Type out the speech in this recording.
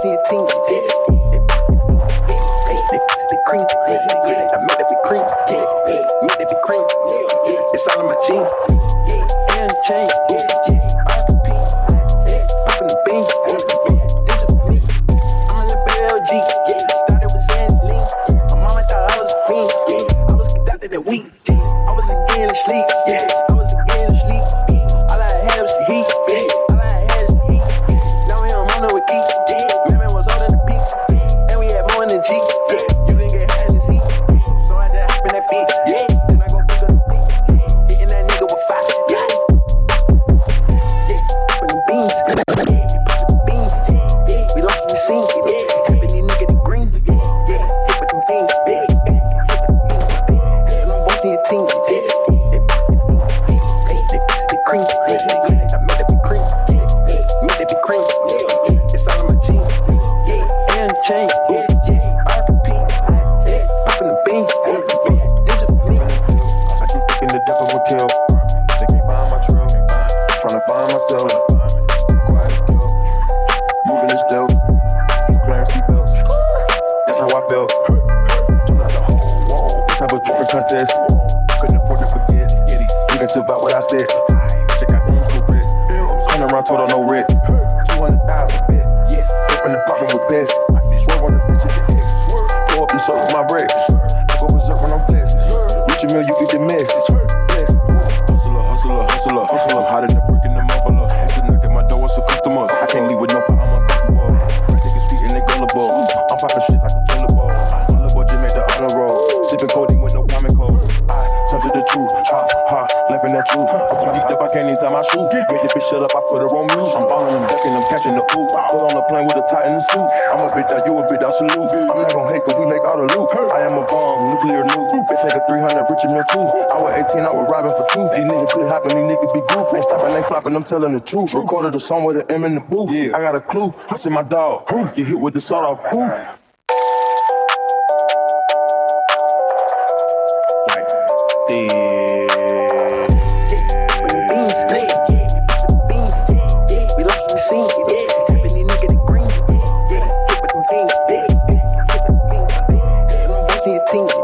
see a team. I made it big cream, made it big cream. It's all in my jeans and chain. RP, popping the bean. I'm in the BLG. Started with Sans My mama thought I was a fiend. I was conducted that week. I was again asleep. Yeah. sitting contest. Couldn't afford to forget. You can survive what I said. Check out these for rent. Turn around, total no rent. Bitch shut up, I put her on mute. I'm balling, I'm ducking, I'm catching the oop. Put on the plane with a tight in the suit. I'm a bitch out, you a bitch out, salute. I'm not gonna hate, cause we make all the loot. I am a bomb, nuclear nuke. Bitch, take a 300, Richard Mille too. I was 18, I was robbing for two. These niggas could hopping, these niggas be goop. Ain't stopping, ain't flopping, I'm telling the truth. Recorded a song with an M in the booth. I got a clue, I see my dog. Who? Get hit with the sawed off. Who? Like, this. Sim.